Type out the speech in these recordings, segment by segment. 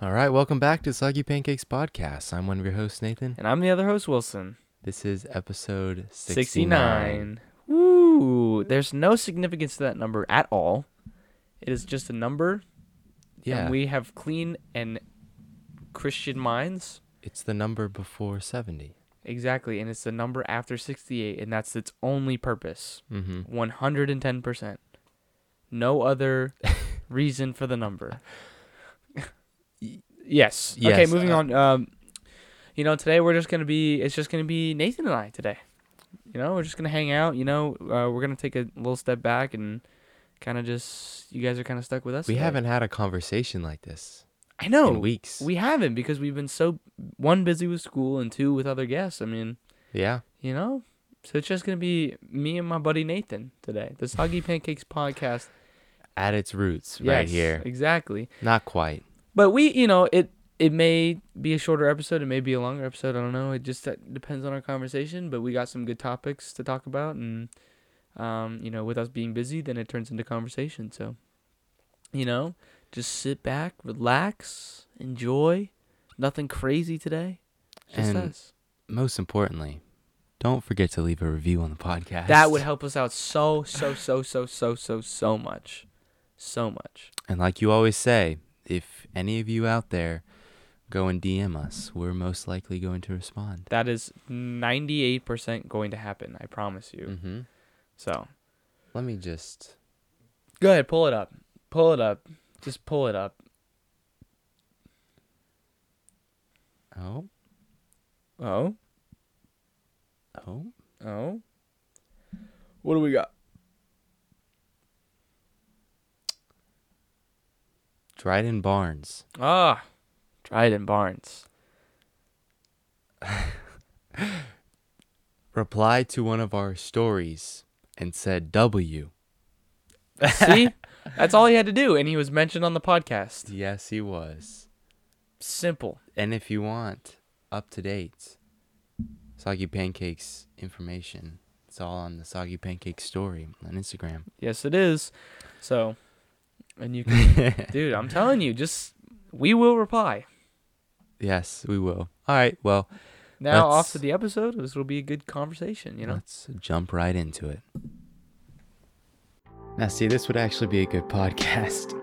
All right, welcome back to Soggy Pancakes Podcast. I'm one of your hosts, Nathan. And I'm the other host, Wilson. This is episode 69. 69. Woo! There's no significance to that number at all. It is just a number. Yeah, And we have clean and Christian minds. it's the number before 70. Exactly. And it's the number after 68. And that's its only purpose. Mm-hmm. 110%. No other reason for the number. Yes. Okay, moving uh, on. Um, you know, today we're just gonna be. It's just gonna be Nathan and I today. You know, we're just gonna hang out. You know, uh, we're gonna take a little step back and kind of just. You guys are kind of stuck with us. We today. haven't had a conversation like this I know. in weeks. We haven't because we've been so one busy with school and two with other guests. I mean, yeah, you know. So it's just gonna be me and my buddy Nathan today. The Soggy Pancakes podcast. at its roots, right here. Exactly. Not quite. But we, you know, it it may be a shorter episode, it may be a longer episode. I don't know. It just uh, depends on our conversation. But we got some good topics to talk about, and um, you know, with us being busy, then it turns into conversation. So, you know, just sit back, relax, enjoy. Nothing crazy today. Just And us. Most importantly, don't forget to leave a review on the podcast. That would help us out so so so so so so so much, so much. And like you always say, if any of you out there go and DM us, we're most likely going to respond. That is ninety eight percent going to happen. I promise you. Mm-hmm. So. Let me just. Go ahead, pull it up. Pull it up. Just pull it up. Oh, Oh, oh. oh. What do we got? Dryden Barnes. Ah, Dryden Barnes. replied to one of our stories and said W. See, that's all he had to do, and he was mentioned on the podcast. Yes, he was. Simple. And if you want up to date Soggy Pancakes information, it's all on the Soggy Pancakes story on Instagram. Yes, it is. So, and you can, dude. I'm telling you, just we will reply. yes, we will. All right, well, Now off to the episode. This will be a good conversation. You know. let's jump right into it. Now, see, this would actually be a good podcast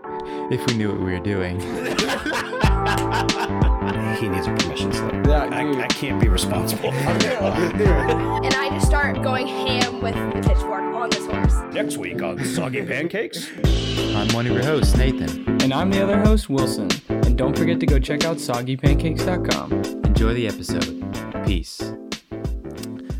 if we knew what we were doing. He needs a permission slip. Yeah, I. I can't be responsible. and I just start going ham with the pitchfork on this horse. Next week on Soggy Pancakes. I'm one of your hosts, Nathan. And I'm the other host, Wilson. And don't forget to go check out soggypancakes.com. Enjoy the episode. Peace.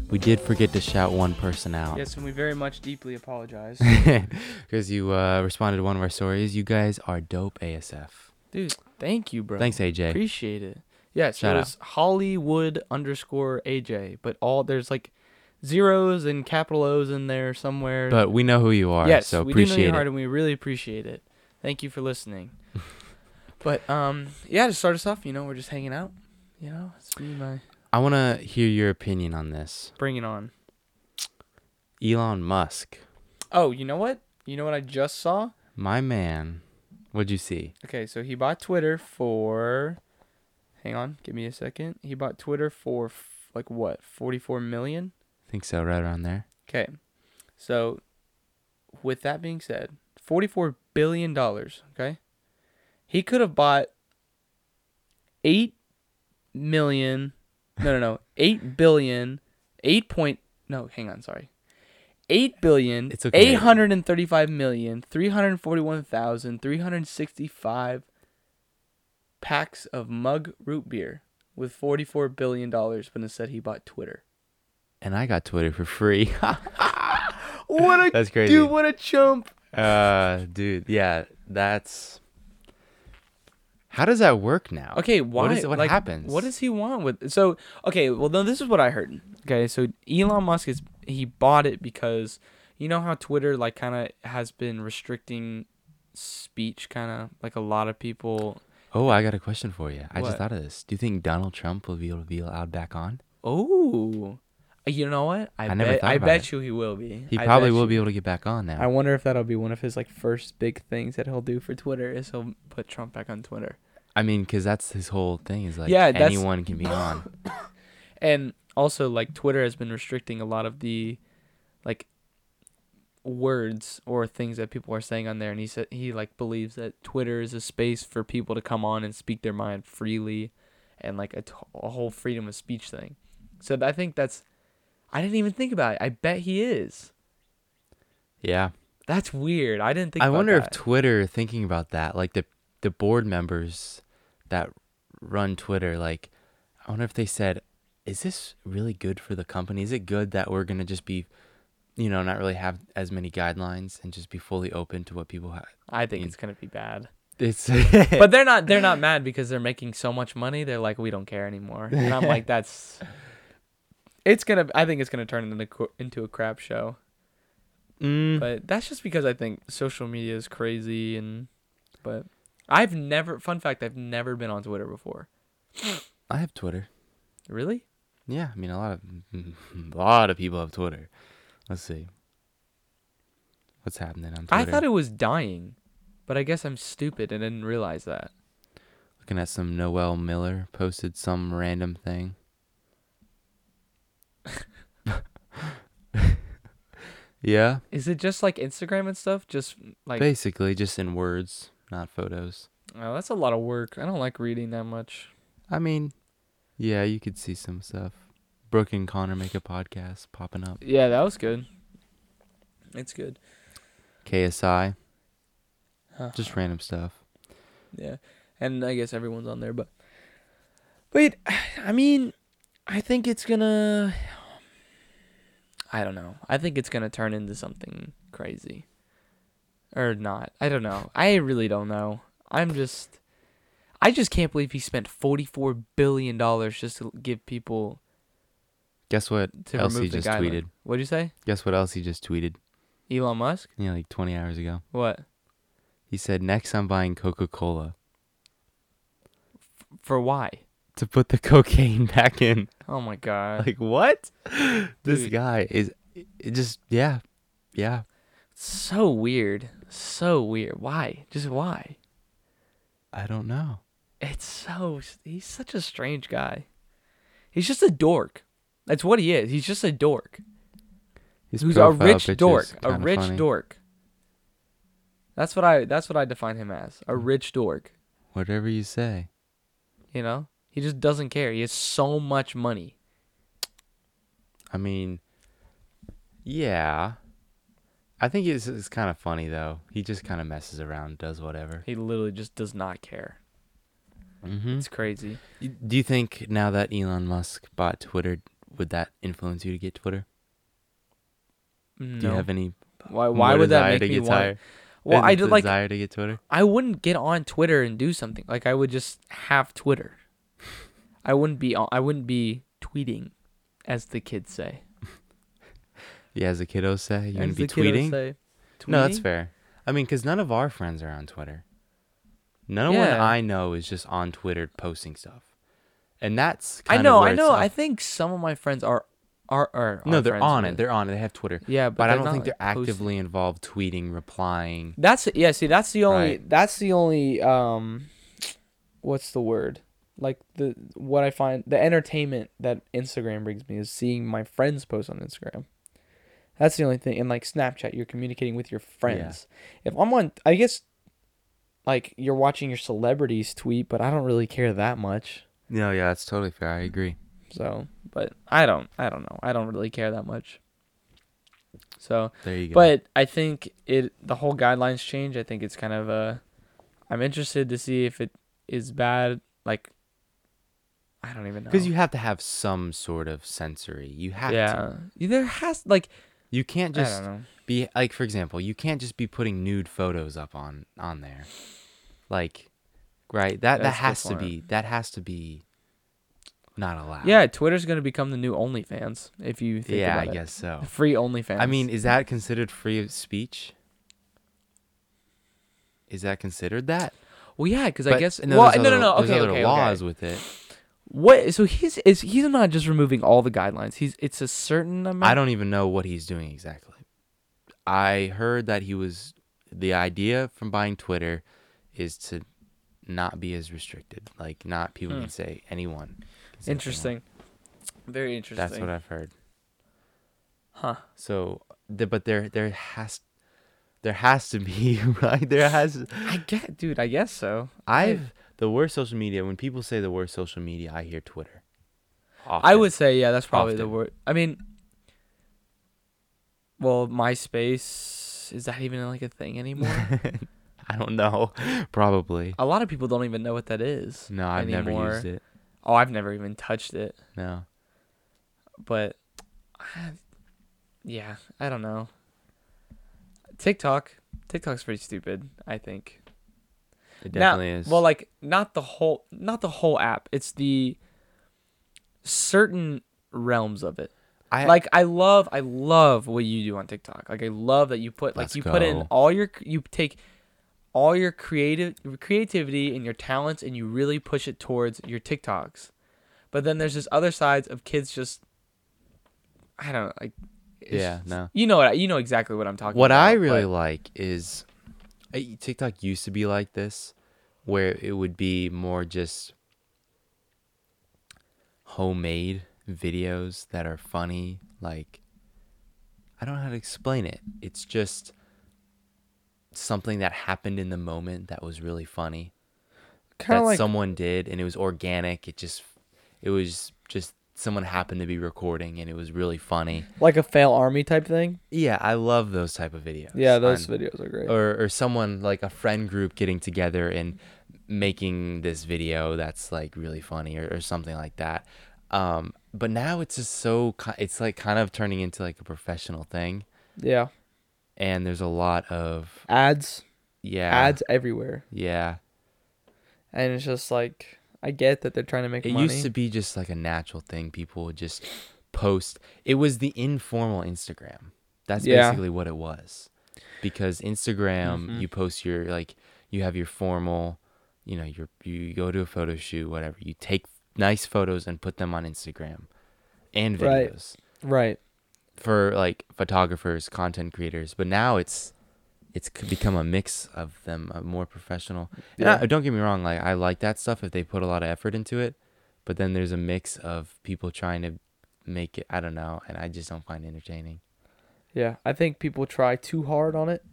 We did forget to shout one person out. Yes, and we very much deeply apologize. Because you uh, responded to one of our stories. You guys are dope ASF. Dude, thank you, bro. Thanks, AJ. Appreciate it. Yes, Shout it out. was Hollywood underscore AJ, but all there's like zeros and capital O's in there somewhere. But we know who you are, yes, so we do know appreciate your it. heart, and we really appreciate it. Thank you for listening. but um, yeah, to start us off, you know, we're just hanging out. You know, it's me my I want to hear your opinion on this. bring it on. Elon Musk, Oh, you know what? You know what I just saw? my man. What'd you see? Okay, so he bought Twitter for. Hang on, give me a second. He bought Twitter for f- like what, forty-four million? Think so, right around there. Okay, so with that being said, forty-four billion dollars. Okay, he could have bought eight million. No, no, no, eight billion, eight point. No, hang on, sorry. Eight billion, It's okay. eight hundred and thirty-five million, three hundred forty-one thousand, three hundred sixty-five packs of mug root beer with forty-four billion dollars, but instead he bought Twitter. And I got Twitter for free. What a That's crazy. dude! What a chump! uh, dude, yeah, that's. How does that work now? Okay, why? What, is, what like, happens? What does he want with? So okay, well then this is what I heard. Okay, so Elon Musk is he bought it because you know how Twitter like kind of has been restricting speech, kind of like a lot of people. Oh, I got a question for you. I just thought of this. Do you think Donald Trump will be able to be allowed back on? Oh, you know what? I, I never bet. thought I about bet it. you he will be. He I probably bet will you- be able to get back on now. I wonder if that'll be one of his like first big things that he'll do for Twitter is he'll put Trump back on Twitter. I mean, because that's his whole thing is like Yeah, that's- anyone can be on. and also like Twitter has been restricting a lot of the like words or things that people are saying on there and he said he like believes that Twitter is a space for people to come on and speak their mind freely and like a, t- a whole freedom of speech thing. So I think that's I didn't even think about it. I bet he is. Yeah. That's weird. I didn't think I wonder that. if Twitter thinking about that, like the the board members that run Twitter, like I wonder if they said, "Is this really good for the company? Is it good that we're gonna just be, you know, not really have as many guidelines and just be fully open to what people have?" I think mean- it's going to be bad. It's but they're not they're not mad because they're making so much money. They're like, we don't care anymore. And I'm like, that's. It's gonna. I think it's gonna turn into into a crap show. Mm, But that's just because I think social media is crazy and. But I've never. Fun fact: I've never been on Twitter before. I have Twitter. Really? Yeah, I mean a lot of a lot of people have Twitter. Let's see. What's happening on Twitter? I thought it was dying, but I guess I'm stupid and didn't realize that. Looking at some Noel Miller posted some random thing. yeah, Is it just like Instagram and stuff? Just like basically just in words, not photos. oh, that's a lot of work. I don't like reading that much. I mean, yeah, you could see some stuff. Brooke and Connor make a podcast popping up. Yeah, that was good. It's good. KSI, Huh. just random stuff. Yeah, and I guess everyone's on there, but wait, I mean, I think it's gonna. I don't know. I think it's gonna turn into something crazy, or not. I don't know. I really don't know. I'm just. I just can't believe he spent forty-four billion dollars just to give people Guess what to else he the just guideline. tweeted? What'd you say? Guess what else he just tweeted? Elon Musk? Yeah, like 20 hours ago. What He said, "Next, I'm buying Coca-Cola for? Why? To put the cocaine back in." Oh my god! Like what? This Dude. guy is it just yeah, yeah. so weird. So weird. Why? Just why? I don't know. It's so he's such a strange guy. He's just a dork. That's what he is. He's just a dork. His Who's a rich dork. A rich funny. dork. That's what I that's what I define him as. A Hmm. rich dork. Whatever you say. You know? He just doesn't care. He has so much money. I mean, yeah. I think it's, it's kind of funny though. He just kind of messes around, does whatever. He literally just does not care. Mm-hmm. It's crazy. Do you think now that Elon Musk bought Twitter, would that influence you to get Twitter? No. Do you have any why why would that make me want tired? Well, I did like desire to get Twitter. I wouldn't get on Twitter and do something. Like I would just have Twitter. I wouldn't be I wouldn't be tweeting, as the kids say. Yeah, as the kiddos say, you wouldn't be the kiddos tweeting. No, that's fair. I mean, because none of our friends are on Twitter. No one Yeah. I know is just on Twitter posting stuff, and that's I know, I know. I think some of my friends are are are. no, they're on with- it. They're on it. They have Twitter, yeah, but, but, I don't think they're posting. actively involved, tweeting, replying. That's yeah. See, that's the only. Right. That's the only. Um, what's the word? Like the what I find the entertainment that Instagram brings me is seeing my friends post on Instagram. That's the only thing. And like Snapchat, you're communicating with your friends. If I'm on, I guess, like you're watching your celebrities tweet, but I don't really care that much. No, yeah, that's totally fair. I agree. So, but I don't. I don't know. I don't really care that much. So, There you go. But I think it the whole guidelines change. I think it's kind of a. I'm interested to see if it is bad. Like. I don't even know. because you have to have some sort of sensory, you have yeah, to. there has like You can't just be like, for example, you can't just be putting nude photos up on on there, like, right? That that That's good has to be that has to be not allowed. Yeah, Twitter's gonna become the new OnlyFans if you think yeah, I it. guess so. Free OnlyFans. I mean, is that considered free of speech? Is that considered that? well, yeah, because I guess no, well, no, no, no. there's Okay, other okay, laws okay. with it. What? So he's is he's not just removing all the guidelines. He's it's a certain amount. I don't even know what he's doing exactly. I heard that he was the idea from buying Twitter is to not be as restricted. Like not people Hmm. can say anyone. can say Interesting. want. Very interesting. That's what I've heard. Huh. So, the, but there there has there has to be right. There has. I get, dude. I guess so. I've the worst social media. When people say the worst social media, I hear Twitter. I would say yeah, that's probably the worst. I mean, well, MySpace is that even like a thing anymore? I don't know. Probably. a lot of people don't even know what that is. No, I've never used it. Oh, I've never even touched it. No. But, I- yeah, I don't know. TikTok, TikTok's pretty stupid. I think. It Now- is. Well, like not the whole, not the whole app. It's the certain realms of it. I like I love I love what you do on TikTok. Like I love that you put like you put in all your you take all your creative creativity and your talents and you really push it towards your TikToks. But then there's this other sides of kids just I don't know, like it's Yeah, just- no. You know what you know exactly what I'm talking What about. What I really like is TikTok used to be like this, where it would be more just homemade videos that are funny. Like, I don't know how to explain it. It's just something that happened in the moment that was really funny kind that of like someone did, and it was organic. It just, it was just someone happened to be recording, and it was really funny. like a fail army type thing. Yeah, I love those type of videos. Yeah, those on- videos are great. or or someone like a friend group getting together and making this video that's like really funny or, or something like that. Um but now it's just so it's like kind of turning into like a professional thing. Yeah, and there's a lot of ads, yeah. Ads everywhere, yeah. And it's just like I get that they're trying to make it money. used to be just like a natural thing. People would just post. It was the informal instagram. That's Yeah. basically what it was. Because instagram Mhm. you post your like you have your formal you know your you go to a photo shoot whatever you take nice photos and put them on instagram and videos right. Right. for like photographers content creators but now it's it's become a mix of them a more professional and I, Yeah. don't get me wrong like i like that stuff if they put a lot of effort into it but then there's a mix of people trying to make it i don't know and i just don't find it entertaining Yeah, I think people try too hard on it,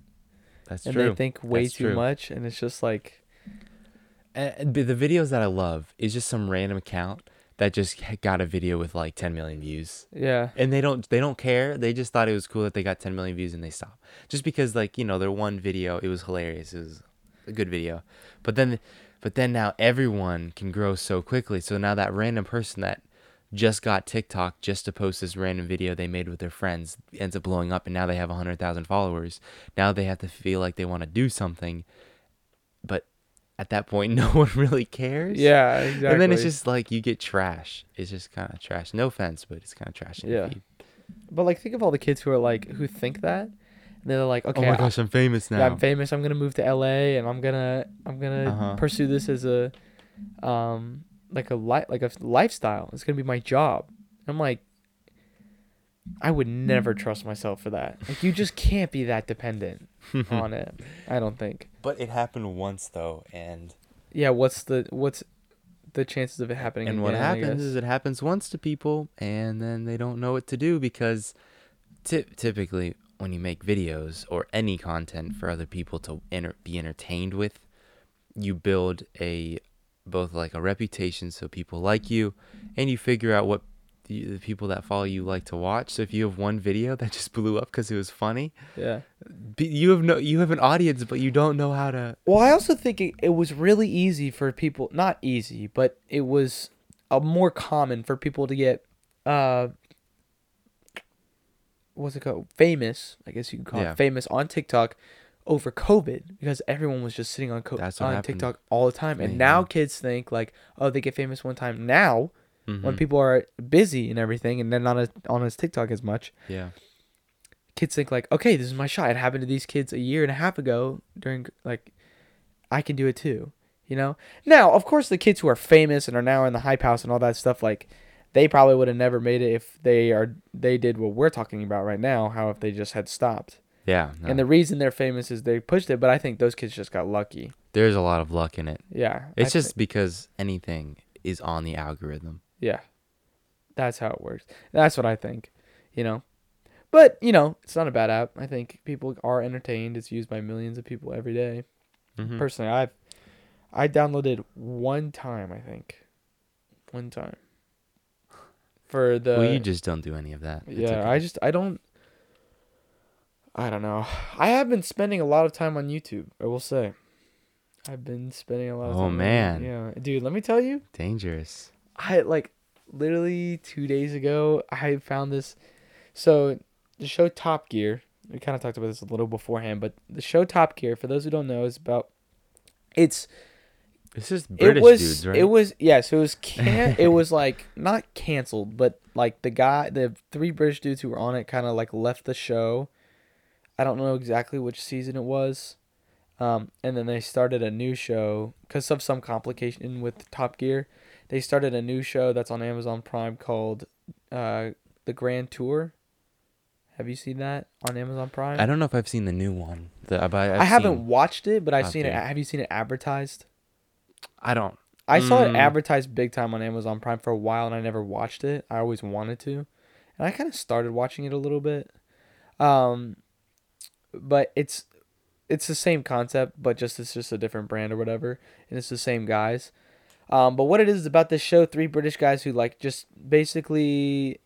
that's true and true they think way That's too true. much, and it's just like and, the videos that i love is just some random account that just got a video with like 10 million views. Yeah, and they don't they don't care. They just thought it was cool that they got 10 million views and they stop just because like you know their one video it was hilarious. It was a good video. But then but then now everyone can grow so quickly. So now that random person that just got tiktok just to post this random video they made with their friends ends up blowing up and now they have 100000 followers. Now they have to feel like they want to do something. But at that point no one really cares yeah, exactly. and then it's just like you get trash. It's just kind of trash. No offense, but it's kind of trash. Yeah. but like think of all the kids who are like who think that, and they're like, okay, oh my I- gosh, I'm famous now. yeah, I'm famous. I'm gonna move to LA, and I'm gonna I'm gonna Uh-huh. pursue this as a, um, like a li- like a lifestyle. It's gonna be my job. I'm like, I would never hmm. trust myself for that. Like you just can't be that dependent on it. I don't think. but it happened once though, and Yeah. What's the what's the chances of it happening? and what again, I happens guess? is it happens once to people, and then they don't know what to do because, ty- typically when you make videos or any content for other people to enter- be entertained with, you build a both like a reputation so people like you, and you figure out what the, the people that follow you like to watch. So if you have one video that just blew up because it was funny, yeah. You have no you have an audience but you don't know how to Well, I also think it, it was really easy for people, not easy, but it was uh, more common for people to get, uh, what's it called? Famous, I guess you could call Yeah. it famous on TikTok over COVID because everyone was just sitting on co- on happened TikTok all the time. And now kids think like, oh, they get famous one time. Now, when Mhm. people are busy and everything and they're not as, on his TikTok as much, yeah kids think like, okay, this is my shot. It happened to these kids a year and a half ago during like, I can do it too. You know. Now, of course, the kids who are famous and are now in the hype house and all that stuff, like, they probably would have never made it if they are they did what we're talking about right now. How if they just had stopped. yeah no. And the reason they're famous is they pushed it. But I think those kids just got lucky. There's a lot of luck in it. Yeah, It's thi- just because anything is on the algorithm. Yeah. That's how it works. That's what I think. You know, but you know, it's not a bad app. I think people are entertained. It's used by millions of people every day. Mhm. Personally, I've I downloaded one time. I think one time for the. well, you just don't do any of that. It's Yeah, okay. I just I don't I don't know. I have been spending a lot of time on YouTube, I will say. I've been spending a lot of Oh, time. on- man. Yeah. Dude, let me tell you, dangerous. I like literally 2 days ago I found this so the show Top Gear, we kind of talked about this a little beforehand, but the show Top Gear for those who don't know is about it's It's just British it was dudes, right? it was yeah so it was can it was like not canceled but like the guy the three british dudes who were on it kind of like left the show i don't know exactly which season it was um, and then they started a new show because of some complication with top gear they started a new show that's on amazon prime called uh, the grand tour have you seen that on amazon prime I don't know if I've seen the new one. The, but I've I haven't seen- watched it but i've seen it have you seen it advertised I don't. I saw it Mm. advertised big time on Amazon Prime for a while and I never watched it. I always wanted to. And I kind of started watching it a little bit. Um but it's it's the same concept, but just it's just a different brand or whatever, and it's the same guys. Um but what it is is about this show three British guys who like just basically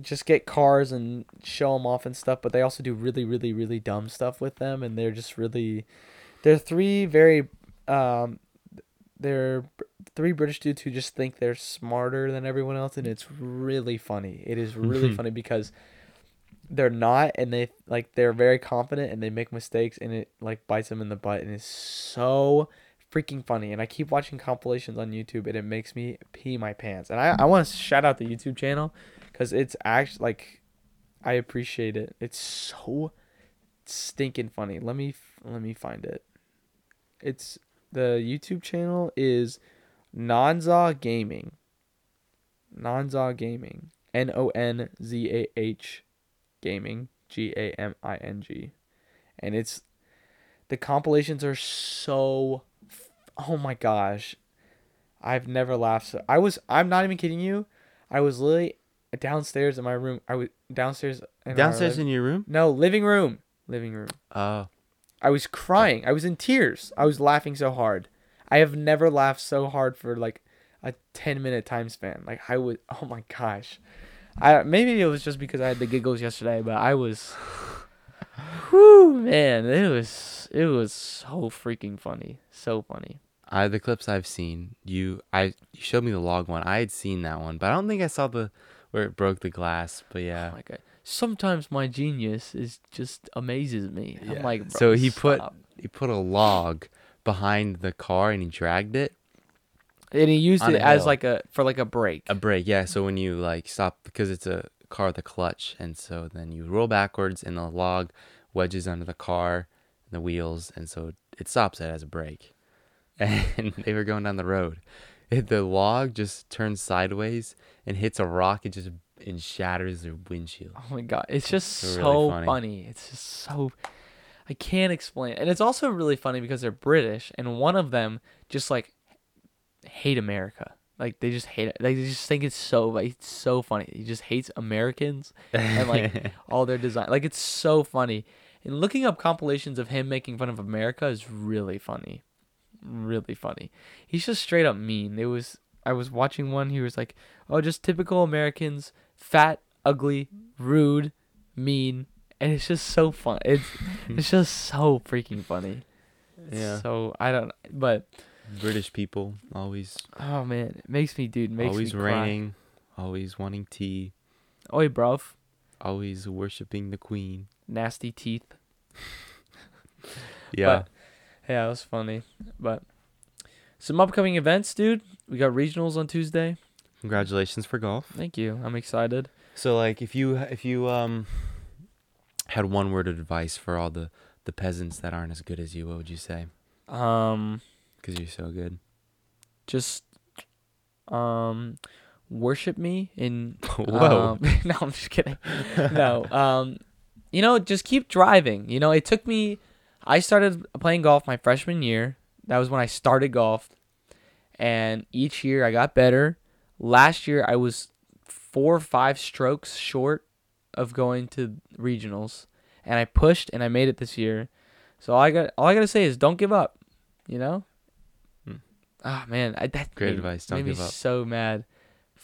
just get cars and show them off and stuff, but they also do really really really dumb stuff with them and they're just really they're three very um they're three British dudes who just think they're smarter than everyone else, and it's really funny. It is really funny because they're not, and they like they're very confident, and they make mistakes, and it like bites them in the butt, and it's so freaking funny. And I keep watching compilations on YouTube, and it makes me pee my pants. And I I want to shout out the YouTube channel because it's actually like I appreciate it. It's so stinking funny. Let me let me find it. It's the YouTube channel is Nonzah Gaming. Nonzah Gaming. N O N Z A H Gaming. G A M I N G. And it's the compilations are so oh my gosh. I've never laughed so I was I'm not even kidding you. I was literally downstairs in my room. I was downstairs in Downstairs in your room? No, living room. Living room. Oh, I was crying. I was in tears. I was laughing so hard. I have never laughed so hard for like a 10 minute time span. Like I would oh my gosh. I maybe it was just because I had the giggles yesterday, but I was Whew, man, it was it was so freaking funny. So funny. I the clips I've seen. You, I you showed me the log one. I had seen that one, but I don't think I saw the where it broke the glass. But yeah, Oh my god. Sometimes my genius is just amazes me. I'm like, bro, so he put he put a log behind the car and he dragged it and he used it as hill. like a for like a break. a brake. Yeah, so when you like stop because it's a car with a clutch, and so then you roll backwards and the log wedges under the car, and the wheels, and so it stops it as a brake. And they were going down the road. It, the log just turns sideways and hits a rock. It just and shatters their windshield. Oh my god, it's just It's really so funny. funny. It's just so I can't explain. And it's also really funny because they're British and one of them just like hate America. Like they just hate it. Like They just think it's so like it's so funny. He just hates Americans and like all their design. Like it's so funny. And looking up compilations of him making fun of America is really funny. Really funny. He's just straight up mean. It was I was watching one he was like, "Oh, just typical Americans, fat, ugly, rude, mean." And it's just so fun. It's it's just so freaking funny. Yeah. So I don't but British people always oh man, it makes me dude, makes always me cry. raining, always wanting tea, Oi, bruv. always worshiping the queen. Nasty teeth. Yeah. Yeah, it was funny. But some upcoming events, dude. We got regionals on Tuesday. Congratulations for golf. Thank you. I'm excited. So like if you if you um had one word of advice for all the the peasants that aren't as good as you, what would you say? Um Because you're so good. just um worship me in Whoa. um, no, I'm just kidding. no. Um you know, just keep driving. You know, it took me I started playing golf my freshman year. That was when I started golf. And each year I got better. Last year I was four or five strokes short of going to regionals. And I pushed and I made it this year. So all I got all I gotta say is don't give up. You know? Hmm. Ah man, I, that Great made, advice, don't made give me up. so mad.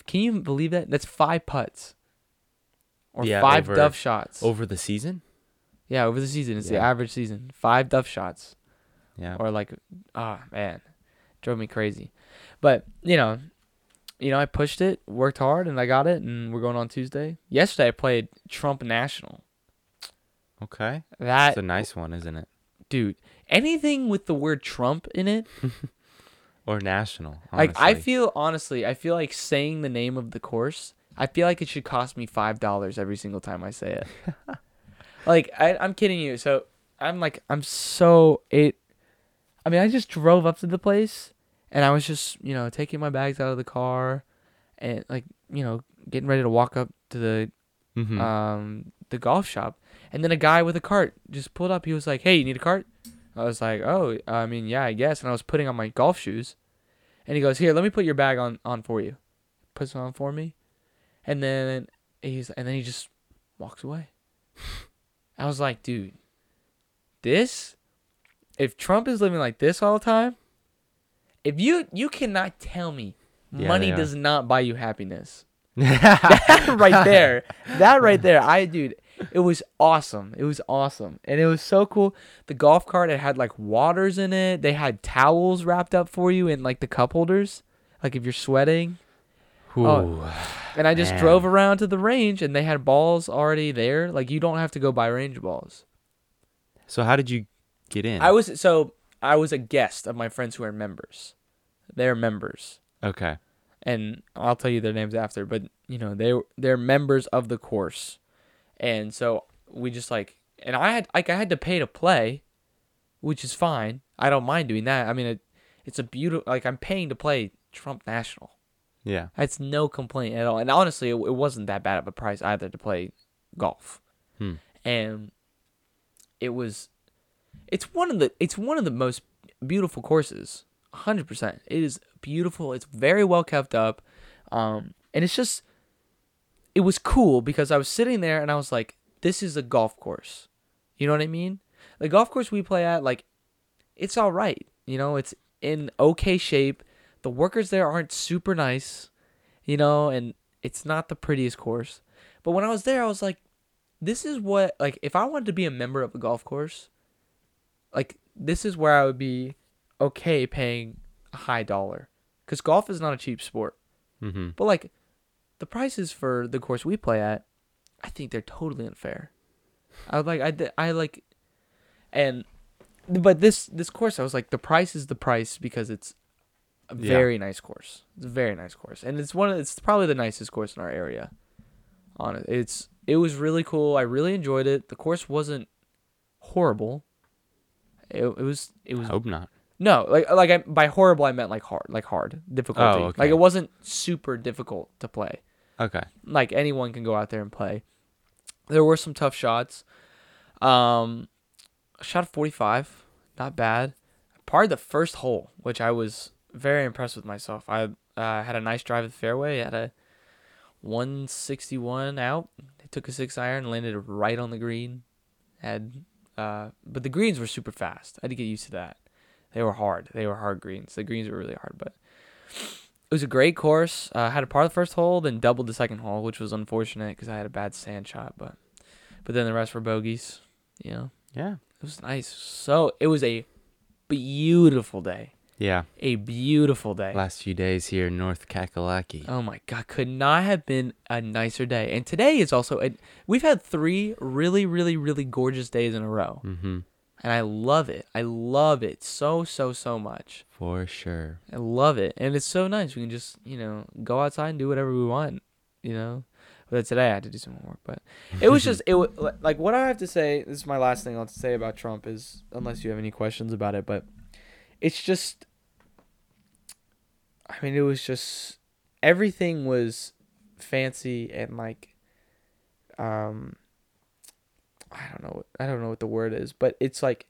Can you believe that? That's five putts. Or Yeah, five over- duff shots. Over the season? Yeah, over the season. It's the Yeah. average season. Five duff shots. Yeah. Or like ah man. Drove me crazy. But, you know, you know, I pushed it, worked hard, and I got it, and we're going on Tuesday. Yesterday I played Trump National. Okay. That It's a nice one, isn't it? dude, anything with the word Trump in it, Or national. like I honestly. feel honestly, I feel like saying the name of the course. I feel like it should cost me five dollars every single time I say it. like I, I'm kidding you. So I'm like I'm so it. I mean, I just drove up to the place, and I was just you know taking my bags out of the car, and like you know getting ready to walk up to the Mhm. um the golf shop, and then a guy with a cart just pulled up. He was like, "Hey, you need a cart?" I was like, "Oh, I mean, yeah, I guess." And I was putting on my golf shoes, and he goes, "Here, let me put your bag on on for you." Puts it on for me, and then he's and then he just walks away. I was like, "Dude, this if Trump is living like this all the time, if you you cannot tell me Yeah, money does not buy you happiness." that right there, that right there, I dude, it was awesome. It was awesome, and it was so cool. The golf cart it had like waters in it. They had towels wrapped up for you in like the cup holders, like if you're sweating. Ooh. And I just Man. drove around to the range, and they had balls already there. Like you don't have to go buy range balls. So how did you get in? I was so I was a guest of my friends who are members. They're members. okay. and I'll tell you their names after. But you know, they they're members of the course, and so we just like, and I had like I had to pay to play, which is fine. I don't mind doing that. I mean, it, it's a beautiful like I'm paying to play Trump National. Yeah. That's no complaint at all. And honestly, it, it wasn't that bad of a price either to play golf, Hmm. and it was, it's one of the it's one of the most beautiful courses. hundred percent. It is beautiful. It's very well kept up, um, and it's just, it was cool because I was sitting there and I was like, this is a golf course. You know what I mean? The golf course we play at, like, it's all right. You know, it's in okay shape. The workers there aren't super nice, you know, and it's not the prettiest course. But when I was there, I was like, this is what, like, if I wanted to be a member of a golf course, like, this is where I would be okay paying a high dollar. Because golf is not a cheap sport. Mm-hmm. But, like, the prices for the course we play at, I think they're totally unfair. I like, I like, and, but this, this course, I was like, the price is the price because it's a Yeah. very nice course. It's a very nice course, and it's one of it's probably the nicest course in our area. On it, it's it was really cool. I really enjoyed it. The course wasn't horrible. It, it was it I was hope not. no like like I, by horrible I meant like hard like hard difficulty. Oh, okay. Like it wasn't super difficult to play. Okay. Like anyone can go out there and play. There were some tough shots. Um, I shot 45, not bad. Part of the first hole, which I was very impressed with myself. I uh, had a nice drive at the fairway. Had a 161 out. I took a six iron, landed right on the green. Had, uh, but the greens were super fast. I had to get used to that. They were hard. They were hard greens. The greens were really hard, but it was a great course. Uh, had a par the first hole, then doubled the second hole, which was unfortunate because I had a bad sand shot. But but then the rest were bogeys. You know, Yeah. it was nice. So it was a beautiful day. Yeah. A beautiful day. Last few days here in North Kakalaki. Oh my god, could not have been a nicer day. And today is also a, we've had three really really really gorgeous days in a row. Mm-hmm. And I love it. I love it so so so much. For sure. I love it. And it's so nice. We can just, you know, go outside and do whatever we want, you know. But today I had to do some homework, but it was just it was like what I have to say, this is my last thing I'll say about Trump is unless you have any questions about it, but it's just I mean, it was just everything was fancy and like um I don't know I don't know what the word is, but it's like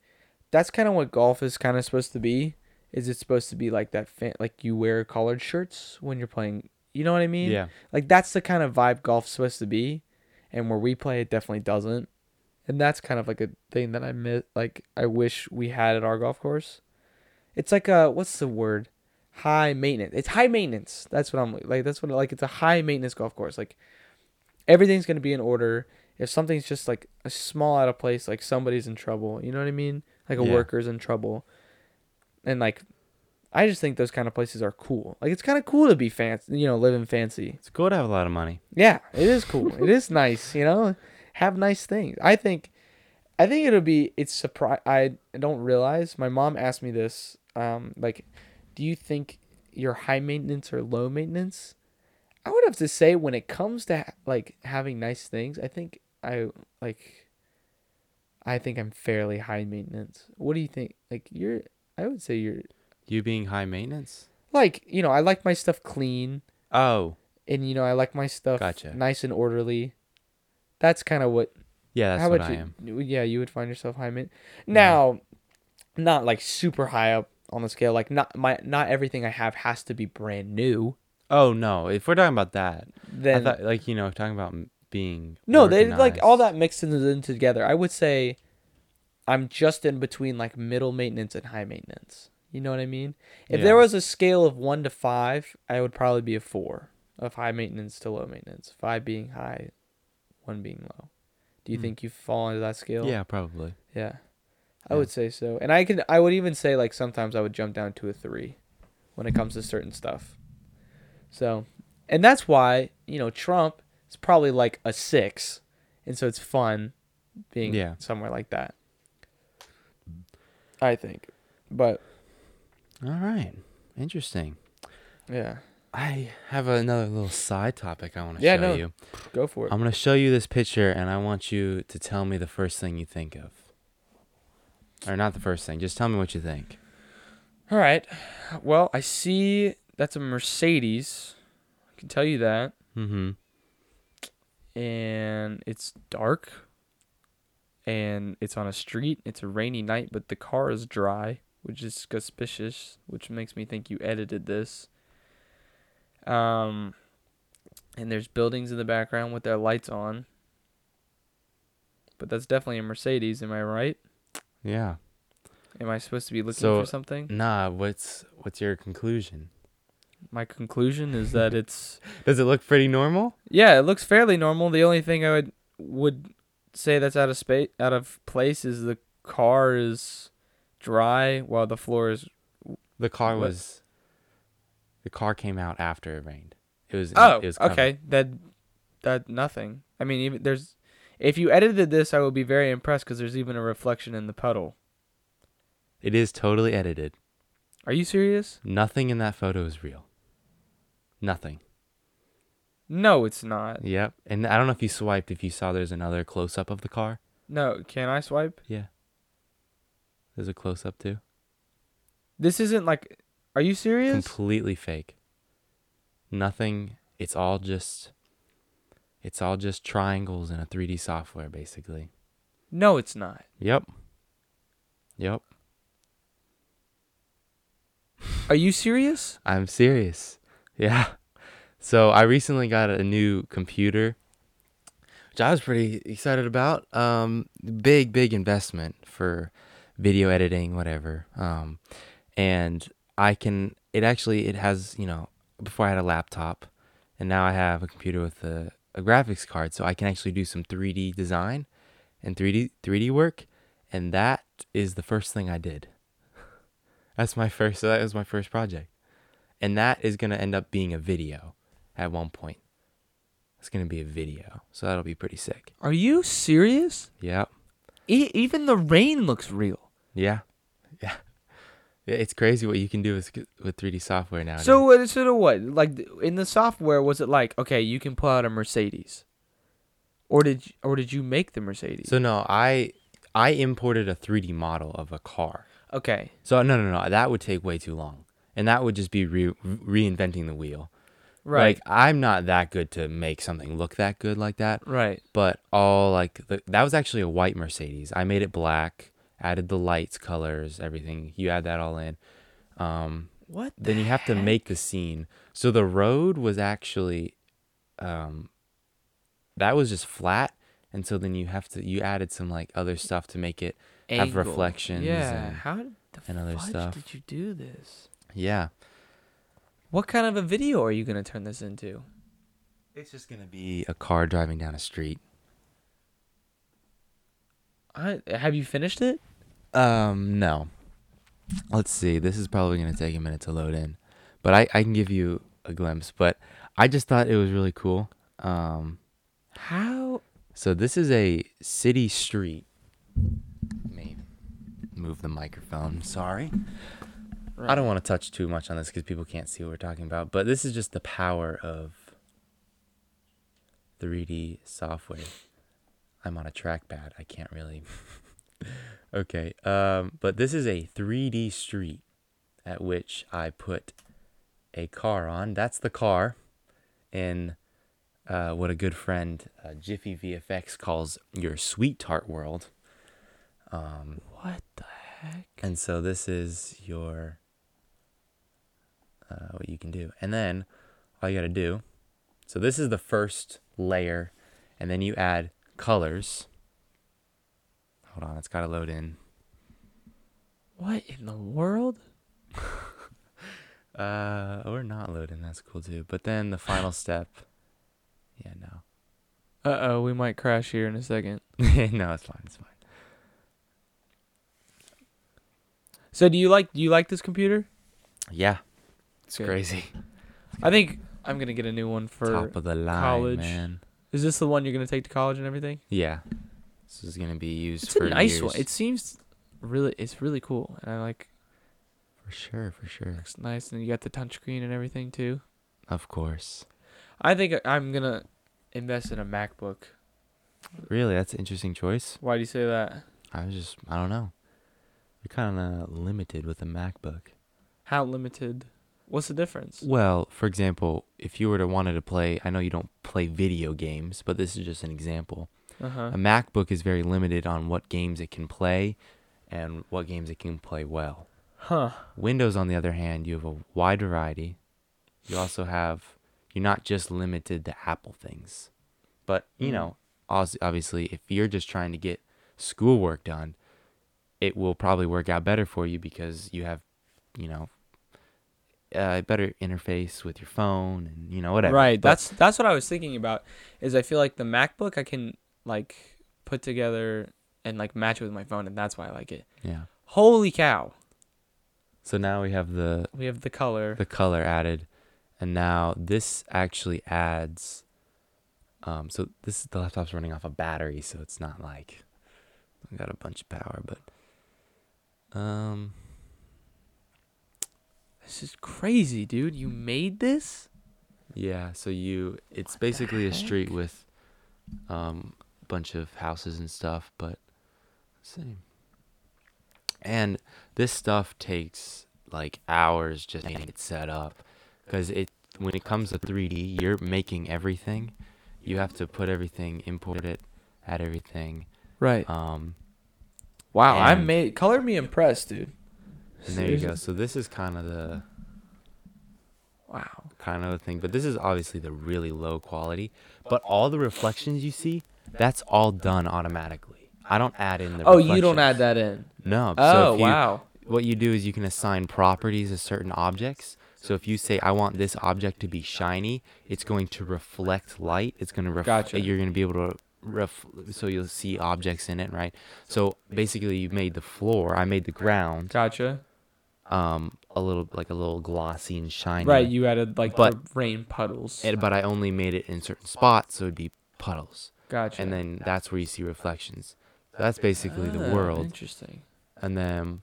that's kind of what golf is kind of supposed to be is it supposed to be like that fan- like you wear collared shirts when you're playing you know what I mean? Yeah. Like that's the kind of vibe golf's supposed to be. And where we play it definitely doesn't. And that's kind of like a thing that I miss like I wish we had at our golf course. It's like a what's the word? High maintenance. It's high maintenance. That's what I'm like that's what like it's a high maintenance golf course. Like everything's gonna be in order. If something's just like a small out of place, like somebody's in trouble. You know what I mean? Like a Yeah. worker's in trouble. And like I just think those kind of places are cool. Like it's kind of cool to be fancy, you know, living fancy. It's cool to have a lot of money. Yeah, it is cool. it is nice, you know. Have nice things. I think, I think it'll be. It's surprise. I don't realize. My mom asked me this. Um, like, do you think you're high maintenance or low maintenance? I would have to say when it comes to like having nice things, I think I like. I think I'm fairly high maintenance. What do you think? Like you're. I would say you're You being high maintenance? like you know I like my stuff clean Oh, and you know I like my stuff Gotcha. nice and orderly. That's kind of what. yeah, that's how what I you? am. Yeah, you would find yourself high mint. Now, not like super high up on the scale. Like not my not everything I have has to be brand new. Oh no, if we're talking about that, I Then thought like you know talking about being no, they like all that mixed in, together. I would say I'm just in between like middle maintenance and high maintenance. You know what I mean? If there was a scale of one to five, I would probably be a four of high maintenance to low maintenance. Five being high, one being low. Do you Hmm. think you fall into that scale? Yeah, probably. Yeah. I Yeah. would say so. And I could I would even say like sometimes I would jump down to a 3 when it comes to certain stuff. So, and that's why, you know, Trump is probably like a 6. And so it's fun being Yeah. somewhere like that. I think. But All right, interesting. yeah. I have another little side topic I want to Yeah, show no. you. Go for it. I'm gonna show you this picture, and I want you to tell me the first thing you think of. Or not the first thing. Just tell me what you think. All right. Well, I see that's a Mercedes. I can tell you that. Mm-hmm. and it's dark and it's on a street. It's a rainy night, but the car is dry, which is suspicious, which makes me think you edited this. Um and there's buildings in the background with their lights on. But that's definitely a Mercedes, am I right? Yeah. Am I supposed to be looking So- for something? Nah. What's what's your conclusion? My conclusion is that it's Does it look pretty normal? Yeah, it looks fairly normal. The only thing I would would say that's out of space, out of place, is the car is dry while the floor is. The car was. The car came out after it rained. It was. Oh, it was okay. That that nothing. I mean, even there's. If you edited this, I would be very impressed because there's even a reflection in the puddle. It is totally edited. Are you serious? Nothing in that photo is real. Nothing. No, it's not. Yep. And I don't know if you swiped if you saw there's another close up of the car. No, can I swipe? Yeah. There's a close up too. This isn't like. Are you serious? Completely fake. Nothing. It's all just. It's all just triangles in a 3D software, basically. no, it's not. Yep. Yep. Are you serious? I'm serious. Yeah. So I recently got a new computer, which I was pretty excited about. Um, big, big investment for video editing, whatever. Um, and I can. It actually it has you know before I had a laptop, and now I have a computer with a, a graphics card, so I can actually do some 3D design and 3D 3D work, and that is the first thing I did. That's my first. So that was my first project and that is going to end up being a video at one point. It's going to be a video, so that'll be pretty sick. Are you serious? Yep. E- even the rain looks real. Yeah. Yeah. It's crazy what you can do with with 3D software now. So what? So what? Like in the software, was it like okay, you can pull out a Mercedes, or did you, or did you make the Mercedes? so no, I I imported a 3D model of a car. okay, So no, no, no, that would take way too long, and that would just be re- reinventing the wheel. right, Like I'm not that good to make something look that good like that. right. but all like the, that was actually a white Mercedes. I made it black, added the lights, colors, everything. You add that all in. Um, What? then you have to make the scene. So the road was actually, um, that was just flat, and so then you have to you added some like other stuff to make it have reflections Yeah. and- How the and other fudge stuff. did you do this? yeah. What kind of a video are you gonna turn this into? It's just gonna be a car driving down a street. I have you finished it? Um, no. Let's see. This is probably gonna take a minute to load in, but I I can give you a glimpse. But I just thought it was really cool. Um, How? so this is a city street. Let me move the microphone. Sorry. I don't want to touch too much on this because people can't see what we're talking about. But this is just the power of 3D software. I'm on a trackpad. I can't really. Okay. Um, but this is a 3D street at which I put a car on. That's the car in uh, what a good friend uh, Jiffy VFX calls your sweet tart world. Um, What the heck? and so this is your uh, what you can do. And then all you got to do. So this is the first layer and then you add colors. Hold on, it's got to load in. What in the world? Uh we're not loading, that's cool too. But then the final step Yeah, no. Uh oh, we might crash here in a second. no, it's fine. It's fine. So do you like do you like this computer? Yeah. It's Good. crazy. I think I'm gonna get a new one for. Top of the line, college. man. Is this the one you're gonna take to college and everything? Yeah. This is going to be used It's for a nice years. one. It seems really it's really cool, and I like for sure, for sure. it's nice, and you got the touchscreen and everything too. Of course. I think I'm gonna invest in a MacBook. Really, that's an interesting choice. Why do you say that? I was just, I don't know. You're kind of limited with a MacBook. How limited? What's the difference? Well, for example, if you were to wanted to play, I know you don't play video games, but this is just an example. Uh huh. A MacBook is very limited on what games it can play and what games it can play well. Huh. Windows, on the other hand, you have a wide variety. You also have, you're not just limited to Apple things. But, you Mm. know, obviously, if you're just trying to get schoolwork done, it will probably work out better for you because you have, you know, a better interface with your phone and, you know, whatever. Right. But- That's that's what I was thinking about. Is I feel like the MacBook I can like put together and like match it with my phone, and that's why I like it. yeah. Holy cow! So now we have the We have the color. the color added and now this actually adds um so this the laptop's running off a battery so it's not like I got a bunch of power but um This is crazy, dude. You made this? yeah so you it's What basically a street with um bunch of houses and stuff but let's and this stuff takes like hours just getting it set up because it when it comes to 3d you're making everything you have to put everything import it add everything Right. um wow. I made color me impressed, dude. and there you go so this is kind of the Wow. kind of a thing but this is obviously the really low quality but all the reflections you see that's all done automatically i don't add in the Oh, you don't add that in. no so Oh if you, wow. what you do is you can assign properties to certain objects. So if you say I want this object to be shiny, it's going to reflect light. It's going to ref- Gotcha. you're going to be able to ref- so you'll see objects in it, right? So basically you made the floor, I made the ground Gotcha. um a little like a little glossy and shiny. Right. You added like But- the rain puddles. And- but I only made it in certain spots so it'd be puddles. Gotcha. And then that's where you see reflections. So that's basically the Ah, world. Interesting. And then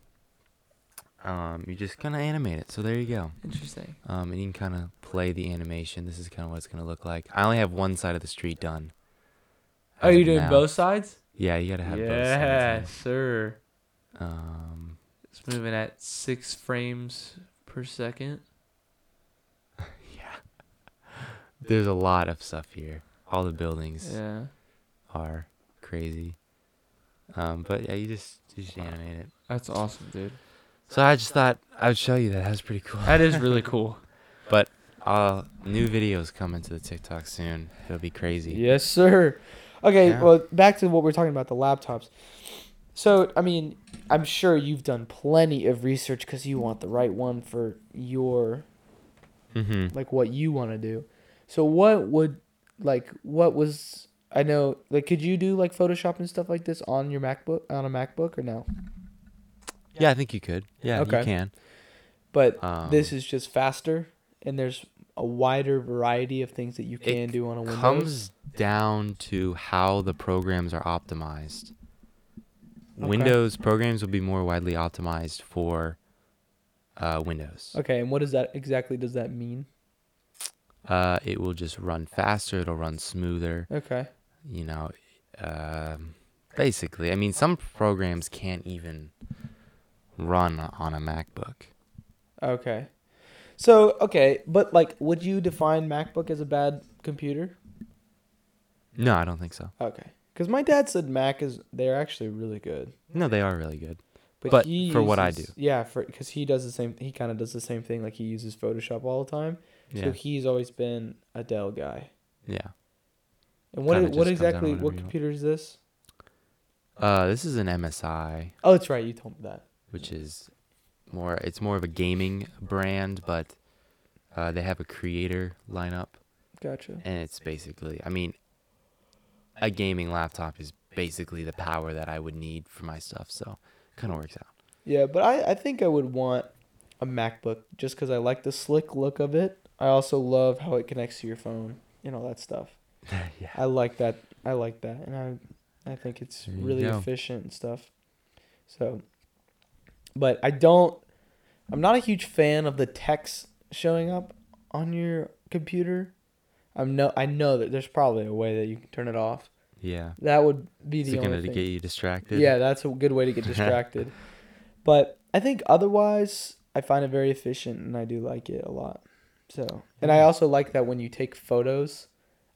um you just kind of animate it. So there you go. Interesting. Um, and you can kind of play the animation. This is kind of what it's going to look like. I only have one side of the street done. Are as you of doing now. both sides? Yeah, you got to have Yeah, both sides. sir. yeah. Um, It's moving at six frames per second. yeah. There's a lot of stuff here. All the buildings Yeah. are crazy. Um, but yeah, you just you just animate it. That's awesome, dude. So I just thought I would show you that. That's pretty cool. That is really cool. But uh, new videos coming to the TikTok soon. It'll be crazy. Yes, sir. Okay, Yeah. well, back to what we are talking about the laptops. So, I mean, I'm sure you've done plenty of research because you want the right one for your Mm-hmm. like what you want to do. So, what would like what was I know like could you do like Photoshop and stuff like this on your MacBook on a MacBook or no? Yeah, I think you could. Yeah, Okay. you can. But Um, this is just faster and there's a wider variety of things that you can do on a Windows. It comes down to how the programs are optimized. Okay. Windows programs will be more widely optimized for uh, Windows. Okay, and what does that exactly does that mean? Uh, it will just run faster. It'll run smoother. Okay. You know, um, basically. I mean, some programs can't even run on a MacBook. Okay. So, okay, but like would you define MacBook as a bad computer? No, I don't think so. Okay. Cuz my dad said Mac is they're actually really good. No, they are really good. But for what I do, Yeah, for cuz he does the same he kind of does the same thing like he uses Photoshop all the time. Yeah, So he's always been a Dell guy. yeah. And what what just comes down exactly what whatever you want. computer is this? Uh, this is an MSI, Oh, that's right. You told me that. which is more. It's more of a gaming brand, but uh, they have a creator lineup, Gotcha. and it's basically. I mean, a gaming laptop is basically the power that I would need for my stuff, so kind of works out. Yeah, but I, I think I would want a MacBook just because I like the slick look of it. I also love how it connects to your phone and all that stuff. yeah. I like that. I like that, and I I think it's There really efficient and stuff. So, but I don't. I'm not a huge fan of the text showing up on your computer. I'm no. I know that there's probably a way that you can turn it off. Yeah. That would be Is the it only gonna get you distracted? Yeah, that's a good way to get distracted. but I think otherwise, I find it very efficient and I do like it a lot. So, and I also like that when you take photos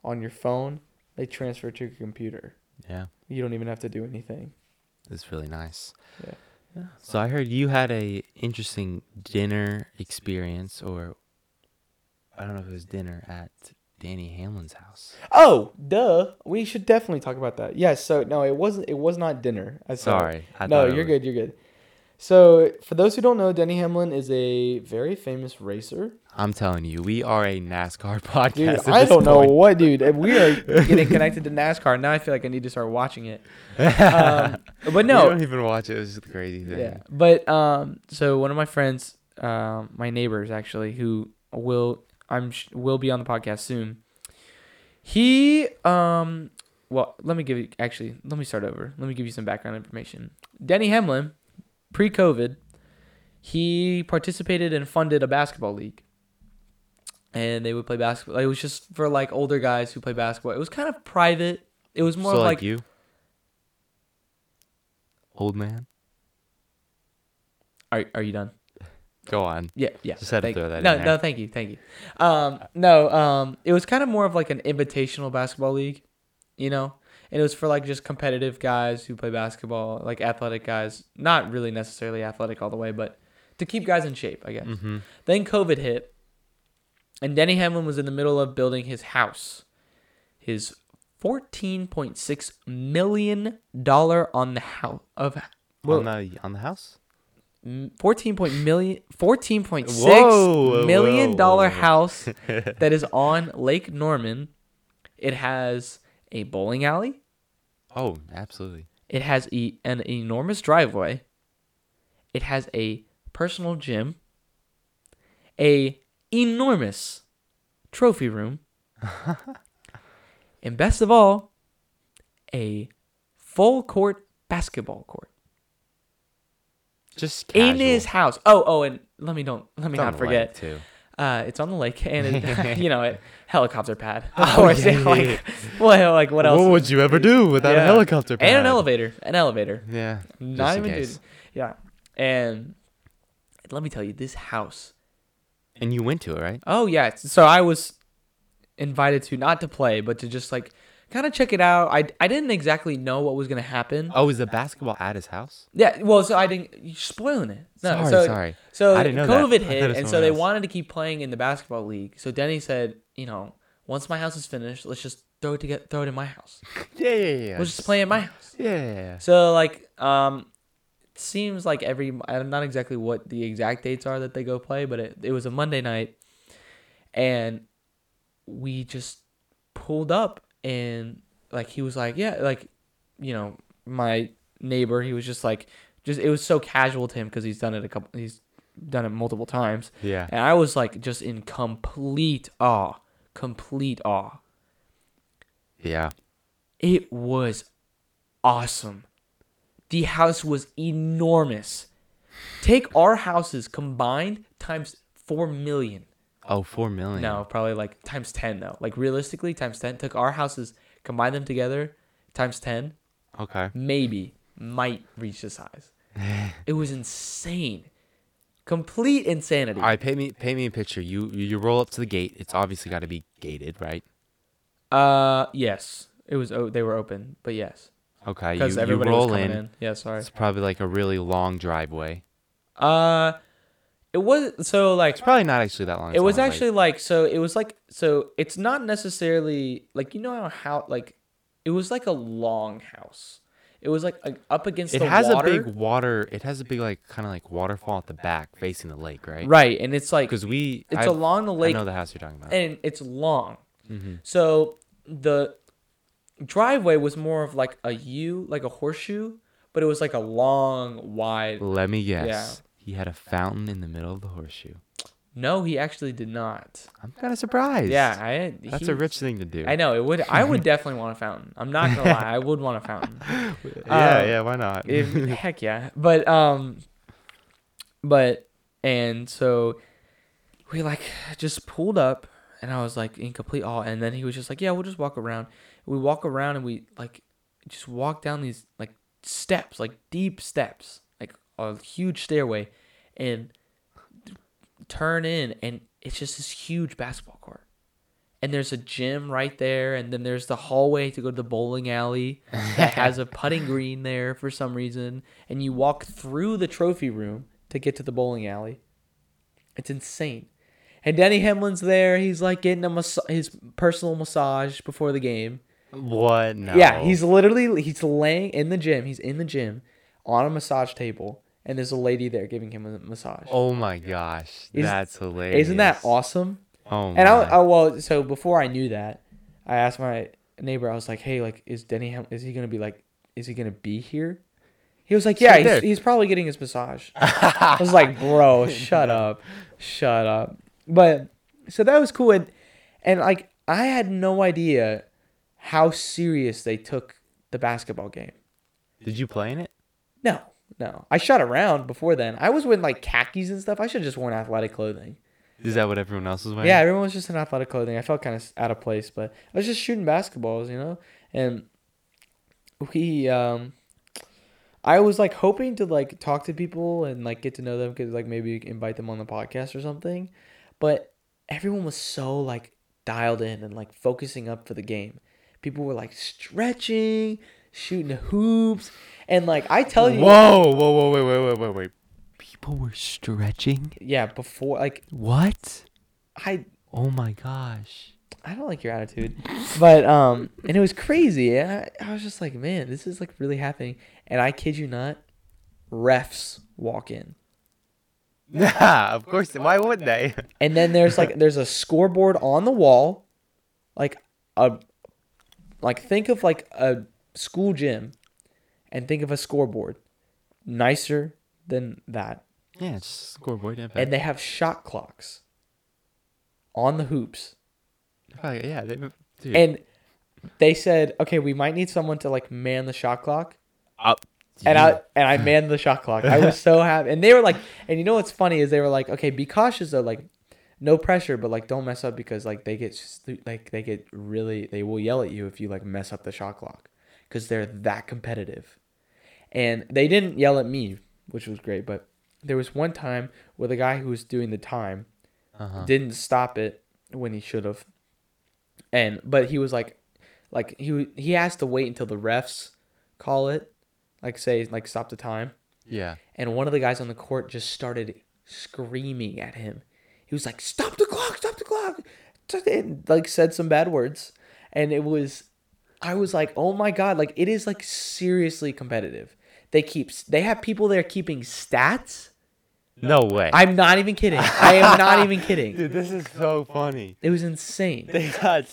on your phone, they transfer to your computer. Yeah. You don't even have to do anything. It's really nice. Yeah. yeah. So I heard you had a interesting dinner experience, or I don't know if it was dinner at Danny Hamlin's house. Oh, duh. We should definitely talk about that. Yes. So no, it wasn't. It was not dinner. I saw. Sorry. I no, you're was- good. You're good. So, for those who don't know, Danny Hamlin is a very famous racer. I'm telling you, we are a NASCAR podcast. Dude, I don't know what, dude. We are getting connected to NASCAR. Now I feel like I need to start watching it. Um, but no, I don't even watch it. It was just a crazy thing. yeah. But um, so one of my friends, um, my neighbors actually, who will I'm sh- will be on the podcast soon. He um, well, let me give you actually. Let me start over. Let me give you some background information. Denny Hamlin, pre-COVID, he participated and funded a basketball league. And they would play basketball. It was just for like older guys who play basketball. It was kind of private. It was more so like, like you, old man. Are are you done? Go on. Yeah, yeah. Just had to thank- throw that in No, there. no, thank you, thank you. Um, no, um, it was kind of more of like an invitational basketball league, you know, and it was for like just competitive guys who play basketball, like athletic guys, not really necessarily athletic all the way, but to keep guys in shape, I guess. Mm-hmm. Then COVID hit, and Denny Hamlin was in the middle of building his house, his fourteen point six million dollar on the house of well, on the on the house. m- 14 point million 14.6 Whoa, million whoa, dollar whoa. house that is on Lake Norman. It has a bowling alley. Oh, absolutely. It has e- an enormous driveway. It has a personal gym. A enormous trophy room. and best of all, a full court basketball court. Just in his house. Oh, oh, and let me don't let me It's not forget. too. Uh, it's on the lake, and it, you know, it helicopter pad. Oh, yeah, like, well, like what else? What would you ever do without a Yeah. helicopter? and an elevator, an elevator. Yeah. Not even dude. Yeah, and let me tell you, this house. And you went to it, right? Oh yeah, so I was invited to not to play, but to just like kind of check it out. I I didn't exactly know what was gonna happen. Oh, is the basketball at his house? Yeah, well, so I didn't. You're spoiling it. No, Sorry, so, sorry. So I didn't know that. COVID thought hit, and so they else. wanted to keep playing in the basketball league. So Denny said, you know, once my house is finished, let's just throw it to get throw it in my house. Yeah, yeah, yeah. We'll just play in my house. Yeah, yeah, yeah. So like, um, seems like every I'm not exactly what the exact dates are that they go play, but it it was a Monday night, and we just pulled up and like he was like, yeah, like, you know, my neighbor, he was just like, just it was so casual to him because he's done it a couple, he's done it multiple times, Yeah. and I was like just in complete awe, complete awe. Yeah. It was awesome. The house was enormous. Take our houses combined times 4 million. Oh, four million. No, probably like times 10 though. Like realistically, times 10. Took our houses, combine them together, times 10, Okay. maybe might reach the size. it was insane. Complete insanity. All right, paint me paint me a picture. You you you roll up to the gate. It's obviously got to be gated, right? Uh, yes. It was, oh, they were open, but yes. Okay. You, you roll was in. in. Yeah, sorry. It's probably like a really long driveway. Uh, it was, so like, It's probably not actually that long. it was only, like- actually like so it was like so it's not necessarily like you know how, like it was like a long house it was like, like up against It has water a big water. It has a big like kind of like waterfall at the back facing the lake, right? right and it's like Because we. it's I, along the I lake know the house you're talking about. and it's long Mhm. so the driveway was more of like a u like a horseshoe but it was like a long wide Let me guess. Yeah. He had a fountain in the middle of the horseshoe. no he actually did not I'm kind of surprised. yeah i That's he- a rich thing to do. i know it would i would definitely want a fountain i'm not gonna lie i would want a fountain Yeah, Uh, yeah. Why not? If, heck yeah. But um but and so we like just pulled up and I was like in complete awe and then he was just like, Yeah, we'll just walk around. We walk around and we like just walk down these like steps, like deep steps, like a huge stairway and turn in and it's just this huge basketball court. And there's a gym right there, and then there's the hallway to go to the bowling alley that has a putting green there for some reason. And you walk through the trophy room to get to the bowling alley. It's insane. And Denny Hamlin's there. He's like getting a mas- his personal massage before the game. What? No. Yeah, he's literally he's laying in the gym. He's in the gym on a massage table, and there's a lady there giving him a massage. Oh my gosh, Is- that's hilarious. Isn't that awesome? Oh my. And I, I well, so before I knew that, I asked my neighbor. I was like, "Hey, like, is Denny? Is he gonna be like? Is he gonna be here?" He was like, "Yeah, he's, he's probably getting his massage." I was like, "Bro, shut up, shut up." But so that was cool, and and like I had no idea how serious they took the basketball game. Did you play in it? No, no, I shot around before then. I was wearing like khakis and stuff. I should have just worn athletic clothing. Is that what everyone else was wearing? Yeah, everyone was just in athletic clothing. I felt kind of out of place, but I was just shooting basketballs, you know. And we, um, I was like hoping to like talk to people and like get to know them, cause like maybe invite them on the podcast or something. But everyone was so like dialed in and like focusing up for the game. People were like stretching, shooting hoops, and like I tell you, Whoa, whoa, whoa, wait, wait, wait, wait, wait. People were stretching. yeah, before like What? I Oh my gosh. I don't like your attitude. But um and it was crazy. And I, I was just like, man, this is like really happening. And I kid you not, refs walk in. Yeah, of course. Why wouldn't they? And then there's like there's a scoreboard on the wall. Like a like think of like a school gym and think of a scoreboard. Nicer than that. Yeah, it's just scoreboard. Yeah, And they have shot clocks on the hoops. probably, yeah. They, dude. And they said, okay, we might need someone to like man the shot clock. Up. and I and I manned the shot clock. I was so happy, and they were like, and you know what's funny is they were like, okay, be cautious though, like, no pressure, but like, don't mess up because like they get like they get really they will yell at you if you like mess up the shot clock because they're that competitive, and they didn't yell at me, which was great, but there was one time where the guy who was doing the time Uh-huh. didn't stop it when he should have, and but he was like, like he he has to wait until the refs call it, like say like stop the time. Yeah. And one of the guys on the court just started screaming at him. He was like, "Stop the clock! Stop the clock!" And like said some bad words, and it was, I was like, "Oh my god!" Like it is like seriously competitive. They keep they have people there keeping stats. No way. I'm not even kidding. I am not even kidding. Dude, this is so funny. It was insane. They got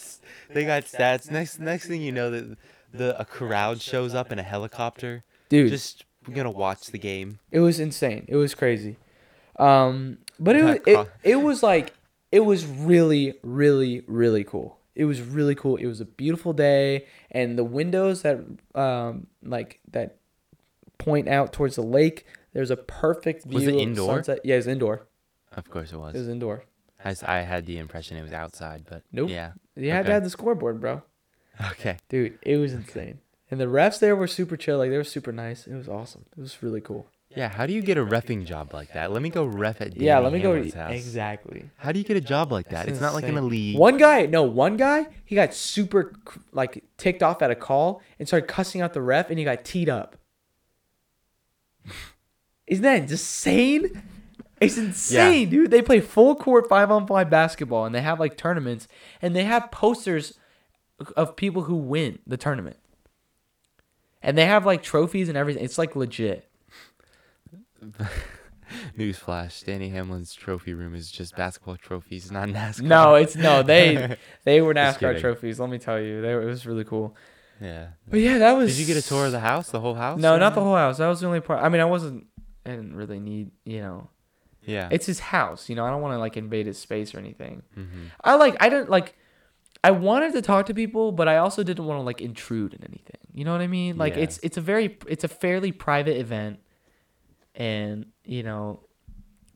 they got stats. Next next thing you know, the the a crowd shows up in a helicopter. Dude, Just gonna watch the game. It was insane. It was crazy. Um, but it was it, it was like it was really really really cool. It was really cool. It was a beautiful day, and the windows that um like that point out towards the lake. There's a perfect view. Was it of indoor? Sunset. Yeah, it was indoor. Of course it was. It was indoor. I, s- I had the impression it was outside, but Nope. Yeah. You had to have the scoreboard, bro. Okay. Dude, it was insane. And the refs there were super chill. Like they were super nice. It was awesome. It was really cool. Yeah. How do you get a refing job like that? Let me go ref at Danny yeah, let me go. Hamlin's house. Exactly. How do you get a job like that? It's It's not like in a league. One guy, no, one guy, he got super like ticked off at a call and started cussing out the ref, and he got teed up. Isn't that insane? It's insane, dude. They play full court five on five basketball, and they have like tournaments, and they have posters of people who win the tournament, and they have like trophies and everything. It's like legit. Newsflash: Danny Hamlin's trophy room is just basketball trophies, not NASCAR. No, it's no. They they were NASCAR trophies. Let me tell you, they were, it was really cool. yeah. But yeah, that was. Did you get a tour of the house, the whole house? No, not the whole house. That was the only part. I mean, I wasn't. I didn't really need. You know, Yeah. it's his house. You know, I don't want to like invade his space or anything. hmm I like. I didn't like. I wanted to talk to people, but I also didn't want to like intrude in anything. You know what I mean? Like Yeah. it's it's a very it's a fairly private event, and you know,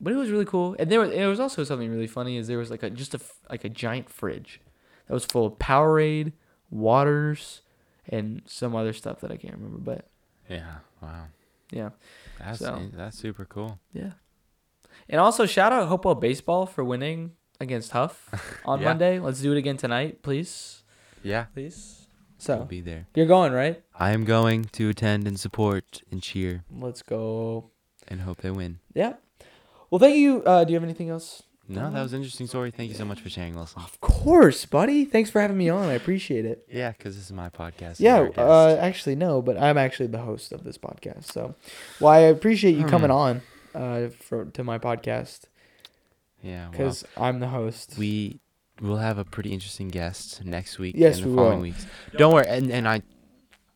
but it was really cool. And there was it was also something really funny is there was like a just a like a giant fridge that was full of Powerade, waters, and some other stuff that I can't remember. But Yeah. Wow. yeah. That's So- that's super cool. Yeah. And also shout out Hopewell Baseball for winning against Hough on Yeah. Monday. Let's do it again tonight, please. Yeah. Please. We'll So be there. you're going, right? I am going to attend and support and cheer Let's go. And hope they win. Yeah. Well, thank you. Uh, do you have anything else? No, that was an interesting story. Thank you so much for sharing, Wilson. Of course, buddy. Thanks for having me on. I appreciate it. Yeah, because this is my podcast. Yeah, you're a guest. uh, actually no, but I'm actually the host of this podcast. So, well, I appreciate you coming Hmm. on uh, for to my podcast yeah. Well, because I'm the host. we will have a pretty interesting guest next week Yes, and the we following will. weeks. Don't worry, and and I,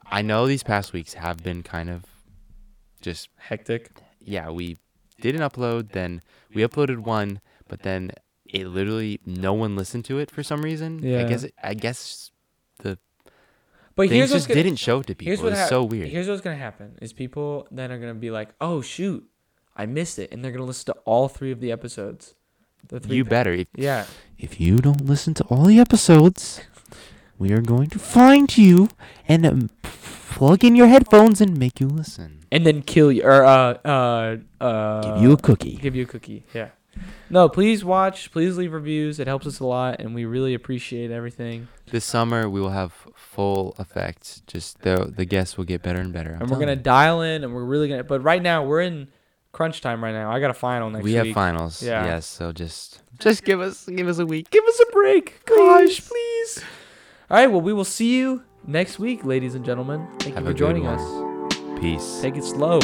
I know these past weeks have been kind of, just Hectic. Yeah. We didn't upload, then we uploaded one, but then it literally no one listened to it for some reason. Yeah. I guess it, I guess the But things here's just gonna, didn't show to people. Here's It was hap- so weird. Here's what's gonna happen: is people then are gonna be like, "Oh shoot, I missed it," and they're gonna listen to all three of the episodes. The three. You better. If, yeah. if you don't listen to all the episodes, we are going to find you and um, plug in your headphones and make you listen. And then kill you or uh uh uh. Give you a cookie. Give you a cookie. Yeah. No, please watch. Please leave reviews. It helps us a lot, and we really appreciate everything. This summer we will have full effect. Just the the guests will get better and better. I'm and we're gonna telling dial in, and we're really gonna. But right now, we're in crunch time. Right now, I got a final you. next we week. have finals. Yeah. Yes. So just just give us give us a week. Give us a break, gosh, please. All right. Well, we will see you next week, ladies and gentlemen. Thank Have you for joining one. us. Peace. Take it slow.